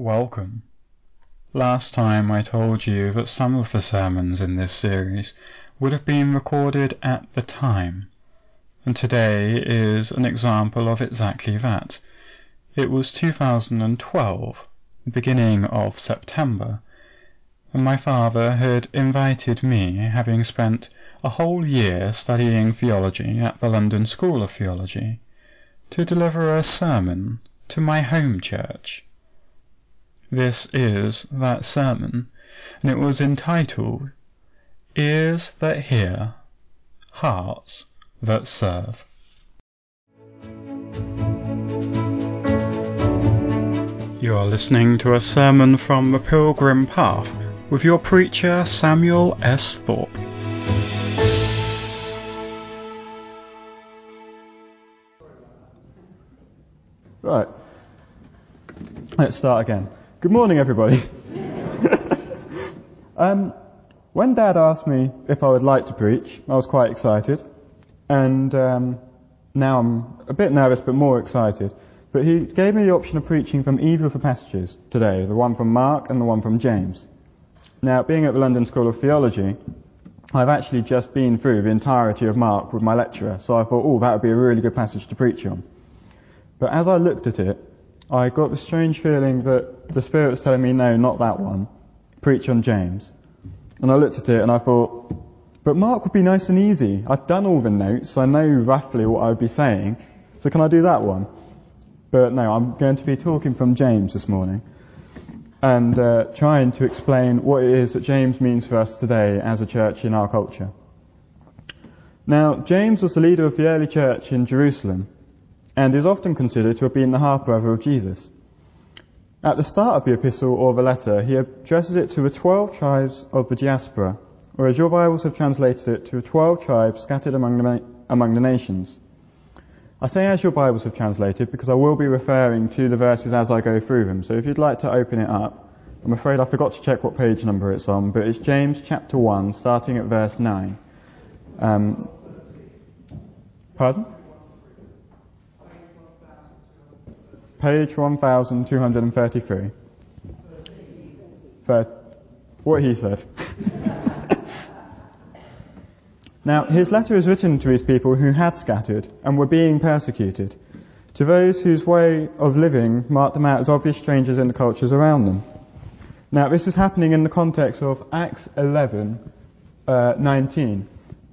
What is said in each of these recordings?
Welcome. Last time I told you that some of the sermons in this series would have been recorded at the time, and today is an example of exactly that. It was 2012, beginning of September, and my father had invited me, having spent a whole year studying theology at the London School of Theology, to deliver a sermon to my home church. This is that sermon, and it was entitled Ears That Hear, Hearts That Serve. You are listening to a sermon from the Pilgrim Path with your preacher Samuel S. Thorpe. Right. Let's start again. Good morning, everybody. um, when Dad asked me if I would like to preach, I was quite excited, and um, now I'm a bit nervous but more excited. But he gave me the option of preaching from either of the passages today, the one from Mark and the one from James. Now, being at the London School of Theology, I've actually just been through the entirety of Mark with my lecturer, so I thought, oh, that would be a really good passage to preach on. But as I looked at it, I got the strange feeling that the Spirit was telling me, no, not that one. Preach on James. And I looked at it and I thought, but Mark would be nice and easy. I've done all the notes. I know roughly what I would be saying. So can I do that one? But no, I'm going to be talking from James this morning and uh, trying to explain what it is that James means for us today as a church in our culture. Now, James was the leader of the early church in Jerusalem and is often considered to have been the half brother of Jesus. At the start of the epistle or the letter, he addresses it to the 12 tribes of the diaspora, or as your Bibles have translated it, to the 12 tribes scattered among the, among the nations. I say as your Bibles have translated because I will be referring to the verses as I go through them. So if you'd like to open it up, I'm afraid I forgot to check what page number it's on, but it's James chapter 1, starting at verse 9. Um, pardon? Page 1233. For what he said. now, his letter is written to his people who had scattered and were being persecuted, to those whose way of living marked them out as obvious strangers in the cultures around them. Now, this is happening in the context of Acts 11, uh, 19.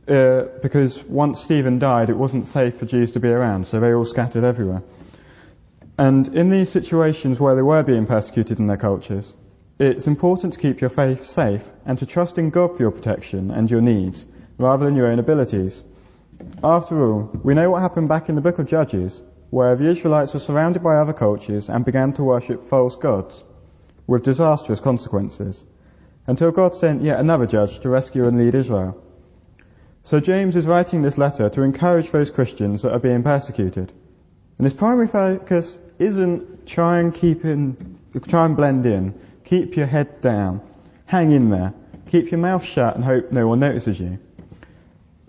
Uh, because once Stephen died, it wasn't safe for Jews to be around, so they all scattered everywhere. And in these situations where they were being persecuted in their cultures, it's important to keep your faith safe and to trust in God for your protection and your needs, rather than your own abilities. After all, we know what happened back in the book of Judges, where the Israelites were surrounded by other cultures and began to worship false gods, with disastrous consequences, until God sent yet another judge to rescue and lead Israel. So James is writing this letter to encourage those Christians that are being persecuted. And his primary focus isn't try and keep in, try and blend in, keep your head down, hang in there, keep your mouth shut and hope no one notices you.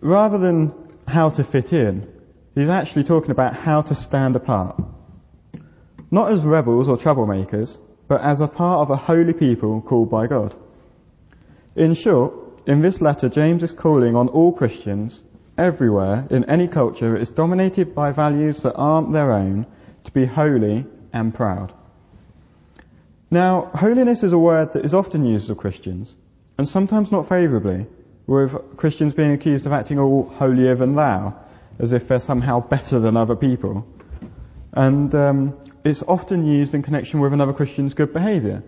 Rather than how to fit in, he's actually talking about how to stand apart. Not as rebels or troublemakers, but as a part of a holy people called by God. In short, in this letter, James is calling on all Christians everywhere in any culture that is dominated by values that aren't their own to be holy and proud. Now, holiness is a word that is often used of Christians, and sometimes not favourably, with Christians being accused of acting all holier than thou, as if they're somehow better than other people. And um, it's often used in connection with another Christian's good behaviour.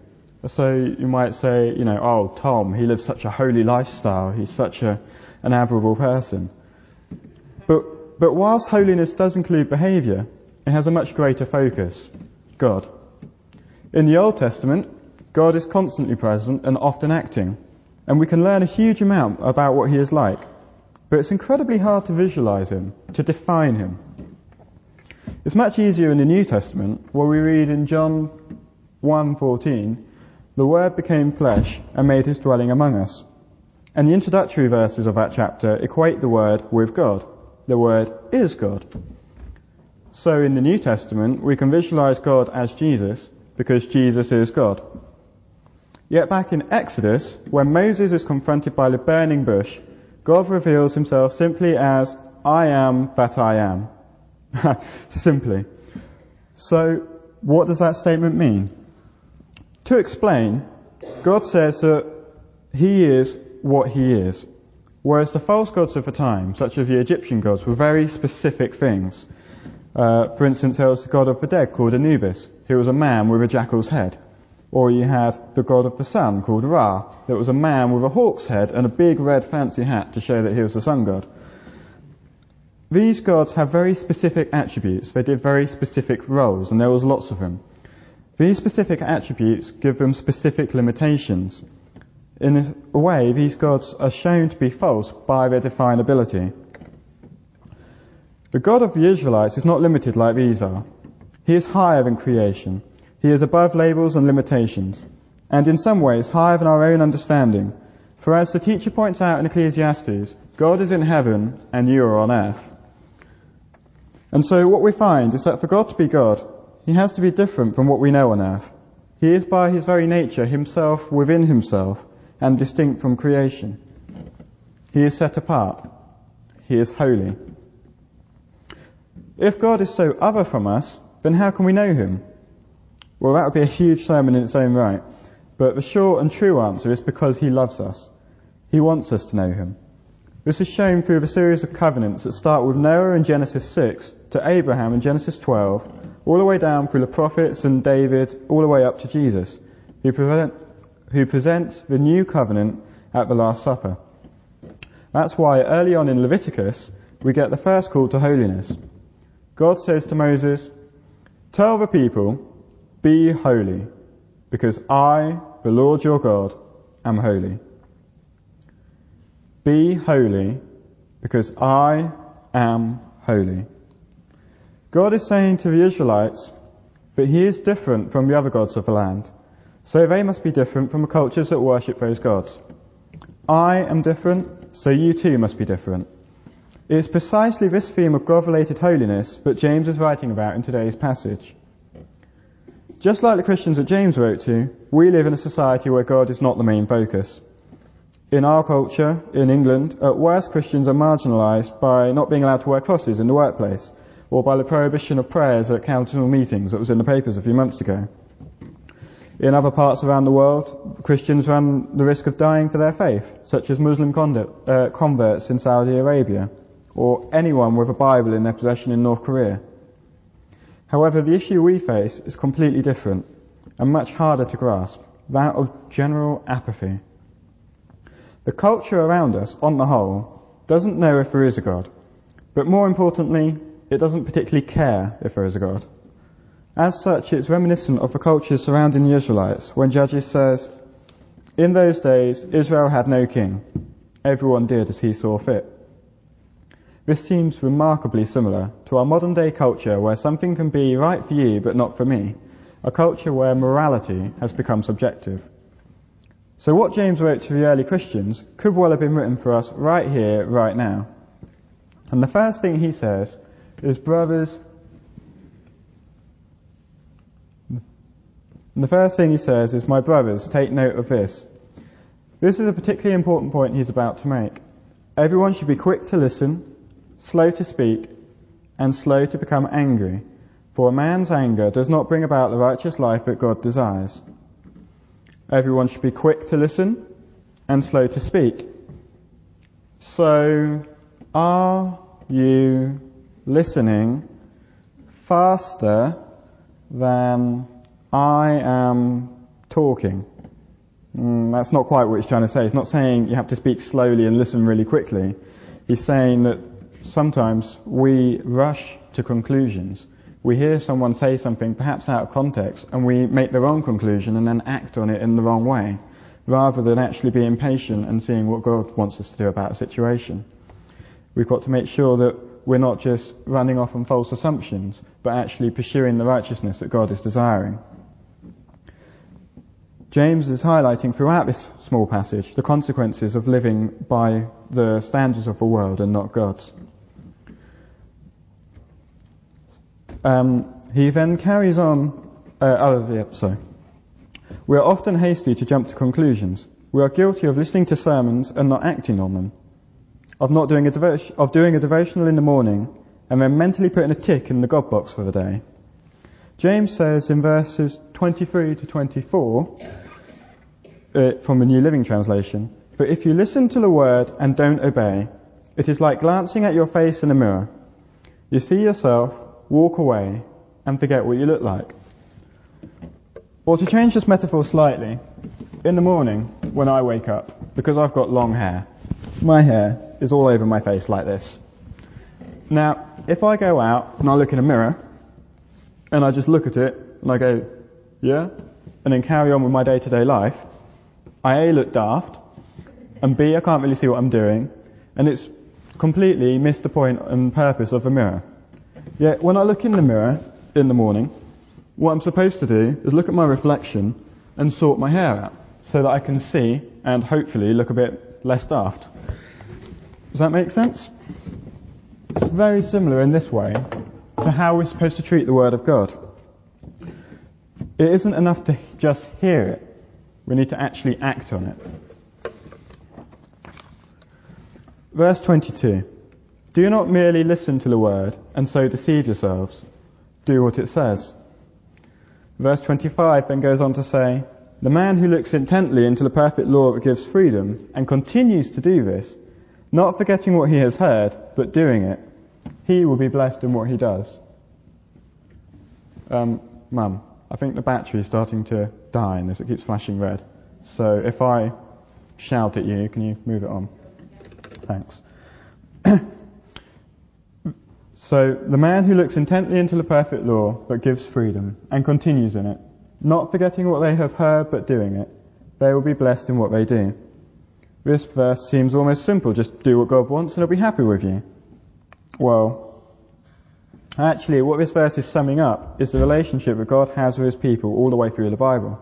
So you might say, you know, oh, Tom, he lives such a holy lifestyle, he's such a, an admirable person. But, but whilst holiness does include behaviour, it has a much greater focus God. In the Old Testament, God is constantly present and often acting, and we can learn a huge amount about what He is like. But it's incredibly hard to visualize Him, to define Him. It's much easier in the New Testament, where we read in John 1:14, "The Word became flesh and made His dwelling among us." And the introductory verses of that chapter equate the Word with God. The Word is God. So in the New Testament, we can visualize God as Jesus, because Jesus is God. Yet back in Exodus, when Moses is confronted by the burning bush, God reveals himself simply as, I am that I am. simply. So, what does that statement mean? To explain, God says that He is what He is. Whereas the false gods of the time, such as the Egyptian gods, were very specific things. Uh, for instance, there was the god of the dead called Anubis, who was a man with a jackal's head. Or you had the god of the sun called Ra, that was a man with a hawk's head and a big red fancy hat to show that he was the sun god. These gods have very specific attributes. They did very specific roles, and there was lots of them. These specific attributes give them specific limitations. In a way, these gods are shown to be false by their definability. The God of the Israelites is not limited like these are. He is higher than creation. He is above labels and limitations, and in some ways higher than our own understanding. For as the teacher points out in Ecclesiastes, God is in heaven and you are on earth. And so what we find is that for God to be God, He has to be different from what we know on earth. He is by His very nature Himself within Himself and distinct from creation. He is set apart. He is holy. If God is so other from us, then how can we know Him? Well, that would be a huge sermon in its own right. But the short and true answer is because He loves us. He wants us to know Him. This is shown through the series of covenants that start with Noah in Genesis 6 to Abraham in Genesis 12, all the way down through the prophets and David, all the way up to Jesus, who, who presents the new covenant at the Last Supper. That's why early on in Leviticus, we get the first call to holiness. God says to Moses, Tell the people, be holy, because I, the Lord your God, am holy. Be holy, because I am holy. God is saying to the Israelites that He is different from the other gods of the land, so they must be different from the cultures that worship those gods. I am different, so you too must be different. It is precisely this theme of God-related holiness that James is writing about in today's passage. Just like the Christians that James wrote to, we live in a society where God is not the main focus. In our culture, in England, at worst Christians are marginalised by not being allowed to wear crosses in the workplace, or by the prohibition of prayers at council meetings that was in the papers a few months ago. In other parts around the world, Christians run the risk of dying for their faith, such as Muslim uh, converts in Saudi Arabia, or anyone with a Bible in their possession in North Korea. However, the issue we face is completely different and much harder to grasp, that of general apathy. The culture around us, on the whole, doesn't know if there is a God, but more importantly, it doesn't particularly care if there is a God. As such, it's reminiscent of the culture surrounding the Israelites when Judges says, In those days, Israel had no king. Everyone did as he saw fit. This seems remarkably similar to our modern day culture where something can be right for you but not for me, a culture where morality has become subjective. So what James wrote to the early Christians could well have been written for us right here, right now. And the first thing he says is, brothers, and the first thing he says is, my brothers, take note of this. This is a particularly important point he's about to make. Everyone should be quick to listen, slow to speak, and slow to become angry, for a man's anger does not bring about the righteous life that God desires. Everyone should be quick to listen and slow to speak. So, are you listening faster than I am talking? Mm, that's not quite what he's trying to say. He's not saying you have to speak slowly and listen really quickly. He's saying that sometimes we rush to conclusions. We hear someone say something perhaps out of context and we make the wrong conclusion and then act on it in the wrong way, rather than actually being patient and seeing what God wants us to do about a situation. We've got to make sure that we're not just running off on false assumptions, but actually pursuing the righteousness that God is desiring. James is highlighting throughout this small passage the consequences of living by the standards of the world and not God's. Um, he then carries on Uh, oh, yeah, sorry. We are often hasty to jump to conclusions. We are guilty of listening to sermons and not acting on them. Of not doing a of doing a devotional in the morning and then mentally putting a tick in the God box for the day. James says in verses 23 to 24, uh, from the New Living Translation, For if you listen to the word and don't obey, it is like glancing at your face in a mirror. You see yourself, walk away, and forget what you look like. Or to change this metaphor slightly, in the morning when I wake up, because I've got long hair, my hair is all over my face like this. Now, if I go out and I look in a mirror, and I just look at it, and I go, yeah, and then carry on with my day to day life, I A look daft, and B I can't really see what I'm doing, and it's completely missed the point and purpose of a mirror. Yet when I look in the mirror in the morning, what I'm supposed to do is look at my reflection and sort my hair out so that I can see and hopefully look a bit less daft. Does that make sense? It's very similar in this way to how we're supposed to treat the Word of God. It isn't enough to just hear it. We need to actually act on it. Verse 22. Do not merely listen to the Word and so deceive yourselves. Do what it says. Verse 25 then goes on to say, The man who looks intently into the perfect law that gives freedom and continues to do this, not forgetting what he has heard, but doing it, he will be blessed in what he does. Um, Mum, I think the battery is starting to die in this. It keeps flashing red. So if I shout at you, can you move it on? Thanks. so the man who looks intently into the perfect law, but gives freedom, and continues in it, not forgetting what they have heard, but doing it, they will be blessed in what they do. This verse seems almost simple. Just do what God wants and he'll be happy with you. Well, actually, what this verse is summing up is the relationship that God has with his people all the way through the Bible.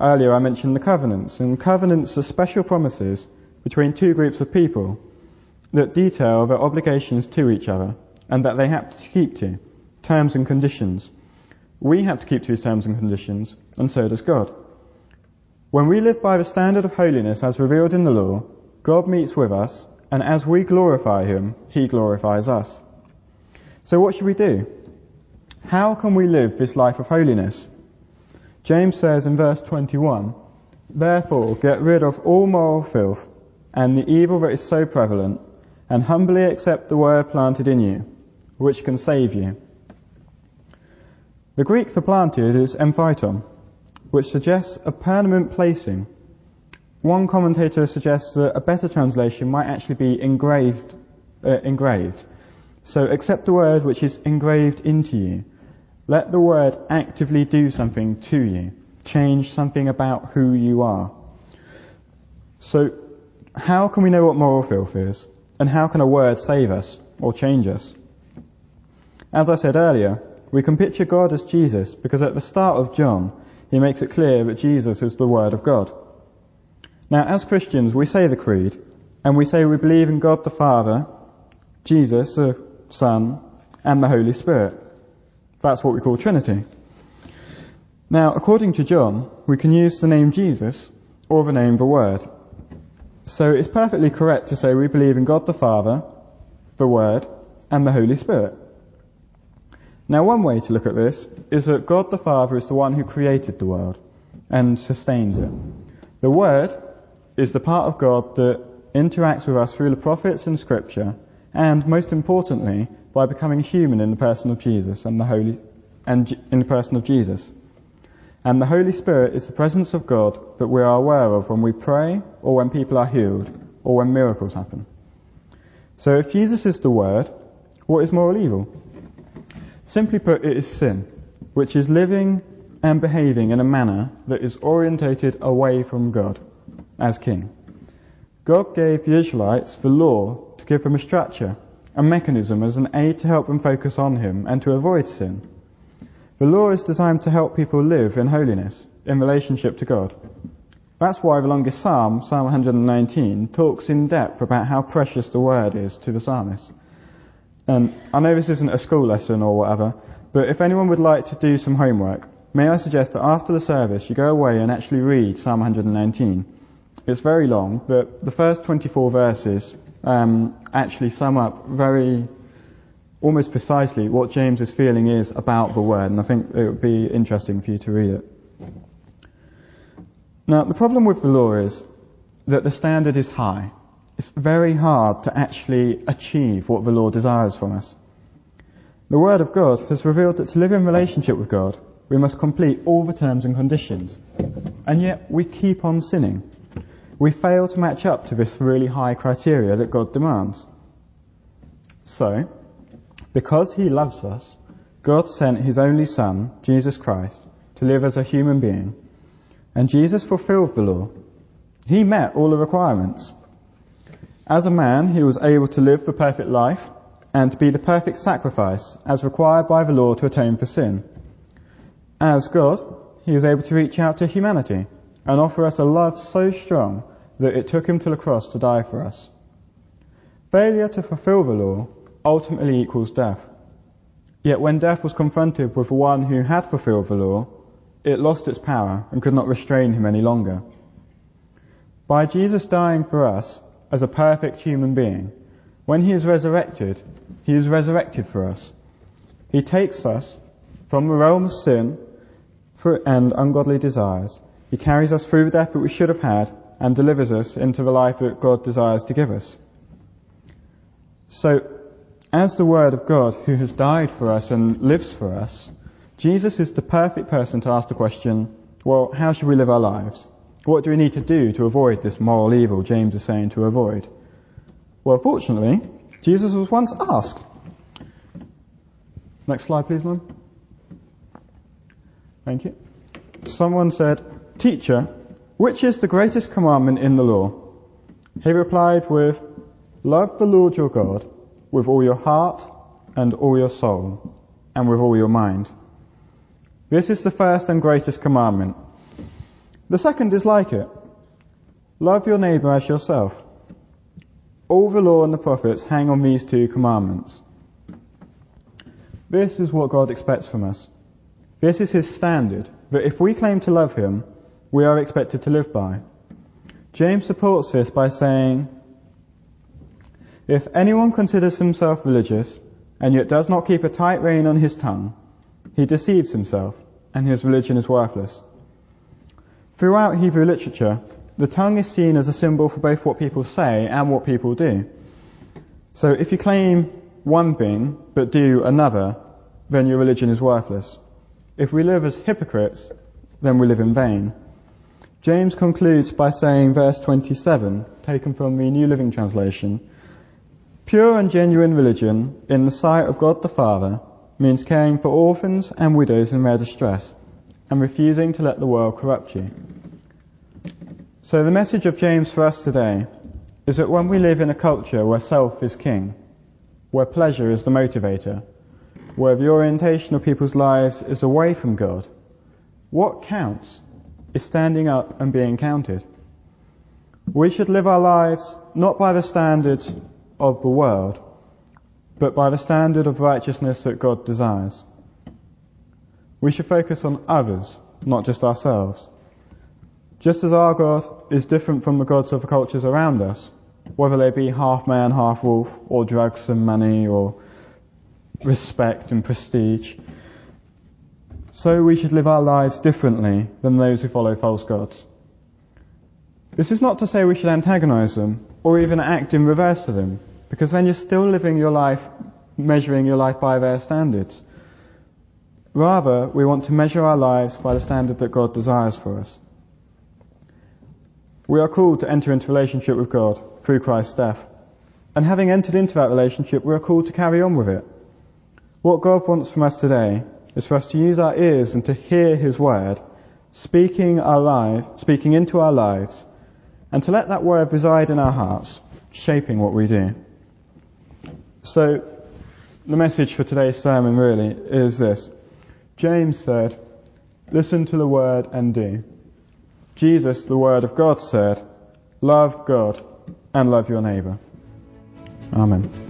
Earlier I mentioned the covenants, and covenants are special promises between two groups of people that detail their obligations to each other and that they have to keep to, terms and conditions. We have to keep to these terms and conditions, and so does God. When we live by the standard of holiness as revealed in the law, God meets with us and as we glorify him, he glorifies us. So what should we do? How can we live this life of holiness? James says in verse 21, Therefore get rid of all moral filth and the evil that is so prevalent, and humbly accept the word planted in you, which can save you. The Greek for planted is emphyton, which suggests a permanent placing one commentator suggests that a better translation might actually be engraved, uh, engraved. So accept the word which is engraved into you. Let the word actively do something to you. Change something about who you are. So how can we know what moral filth is? And how can a word save us or change us? As I said earlier, we can picture God as Jesus because at the start of John, he makes it clear that Jesus is the Word of God. Now, as Christians, we say the Creed, and we say we believe in God the Father, Jesus the Son, and the Holy Spirit. That's what we call Trinity. Now, according to John, we can use the name Jesus or the name the Word. So it's perfectly correct to say we believe in God the Father, the Word, and the Holy Spirit. Now, one way to look at this is that God the Father is the one who created the world and sustains it. The Word is the part of God that interacts with us through the prophets and scripture, and most importantly, by becoming human in the person of Jesus and the Holy, and in the person of Jesus. And the Holy Spirit is the presence of God that we are aware of when we pray, or when people are healed, or when miracles happen. So if Jesus is the Word, what is moral evil? Simply put, it is sin, which is living and behaving in a manner that is orientated away from God as king. God gave the Israelites the law to give them a structure, a mechanism as an aid to help them focus on Him and to avoid sin. The law is designed to help people live in holiness, in relationship to God. That's why the longest psalm, Psalm 119, talks in depth about how precious the word is to the psalmist. And I know this isn't a school lesson or whatever, but if anyone would like to do some homework, may I suggest that after the service you go away and actually read Psalm 119. It's very long, but the first 24 verses um, actually sum up very, almost precisely what James' feeling is about the word, and I think it would be interesting for you to read it. Now, the problem with the law is that the standard is high. It's very hard to actually achieve what the law desires from us. The Word of God has revealed that to live in relationship with God, we must complete all the terms and conditions. And yet we keep on sinning. We fail to match up to this really high criteria that God demands. So, because He loves us, God sent His only Son, Jesus Christ, to live as a human being. And Jesus fulfilled the law. He met all the requirements. As a man, He was able to live the perfect life and to be the perfect sacrifice as required by the law to atone for sin. As God, He was able to reach out to humanity and offer us a love so strong that it took Him to the cross to die for us. Failure to fulfill the law ultimately equals death. Yet when death was confronted with one who had fulfilled the law, it lost its power and could not restrain him any longer. By Jesus dying for us as a perfect human being, when he is resurrected, he is resurrected for us. He takes us from the realm of sin and ungodly desires. He carries us through the death that we should have had and delivers us into the life that God desires to give us. So, as the Word of God who has died for us and lives for us, Jesus is the perfect person to ask the question, well, how should we live our lives? What do we need to do to avoid this moral evil James is saying to avoid? Well, fortunately, Jesus was once asked. Next slide, please, Mum. Thank you. Someone said, Teacher, which is the greatest commandment in the law? He replied with, Love the Lord your God with all your heart and all your soul and with all your mind. This is the first and greatest commandment. The second is like it. Love your neighbour as yourself. All the law and the prophets hang on these two commandments. This is what God expects from us. This is His standard that if we claim to love Him, we are expected to live by. James supports this by saying, If anyone considers himself religious and yet does not keep a tight rein on his tongue, he deceives himself and his religion is worthless. Throughout Hebrew literature, the tongue is seen as a symbol for both what people say and what people do. So if you claim one thing but do another, then your religion is worthless. If we live as hypocrites, then we live in vain. James concludes by saying verse 27, taken from the New Living Translation, Pure and genuine religion in the sight of God the Father means caring for orphans and widows in their distress and refusing to let the world corrupt you. So the message of James for us today is that when we live in a culture where self is king, where pleasure is the motivator, where the orientation of people's lives is away from God, what counts is standing up and being counted. We should live our lives not by the standards of the world, but by the standard of righteousness that God desires. We should focus on others, not just ourselves. Just as our God is different from the gods of the cultures around us, whether they be half man, half wolf, or drugs and money, or respect and prestige, so we should live our lives differently than those who follow false gods. This is not to say we should antagonize them or even act in reverse to them, because then you're still living your life, measuring your life by their standards. Rather, we want to measure our lives by the standard that God desires for us. We are called to enter into relationship with God through Christ's death. And having entered into that relationship, we are called to carry on with it. What God wants from us today is for us to use our ears and to hear His word, speaking our life, speaking into our lives, and to let that word reside in our hearts, shaping what we do. So, the message for today's sermon really is this. James said, listen to the word and do. Jesus, the word of God said, love God and love your neighbour. Amen.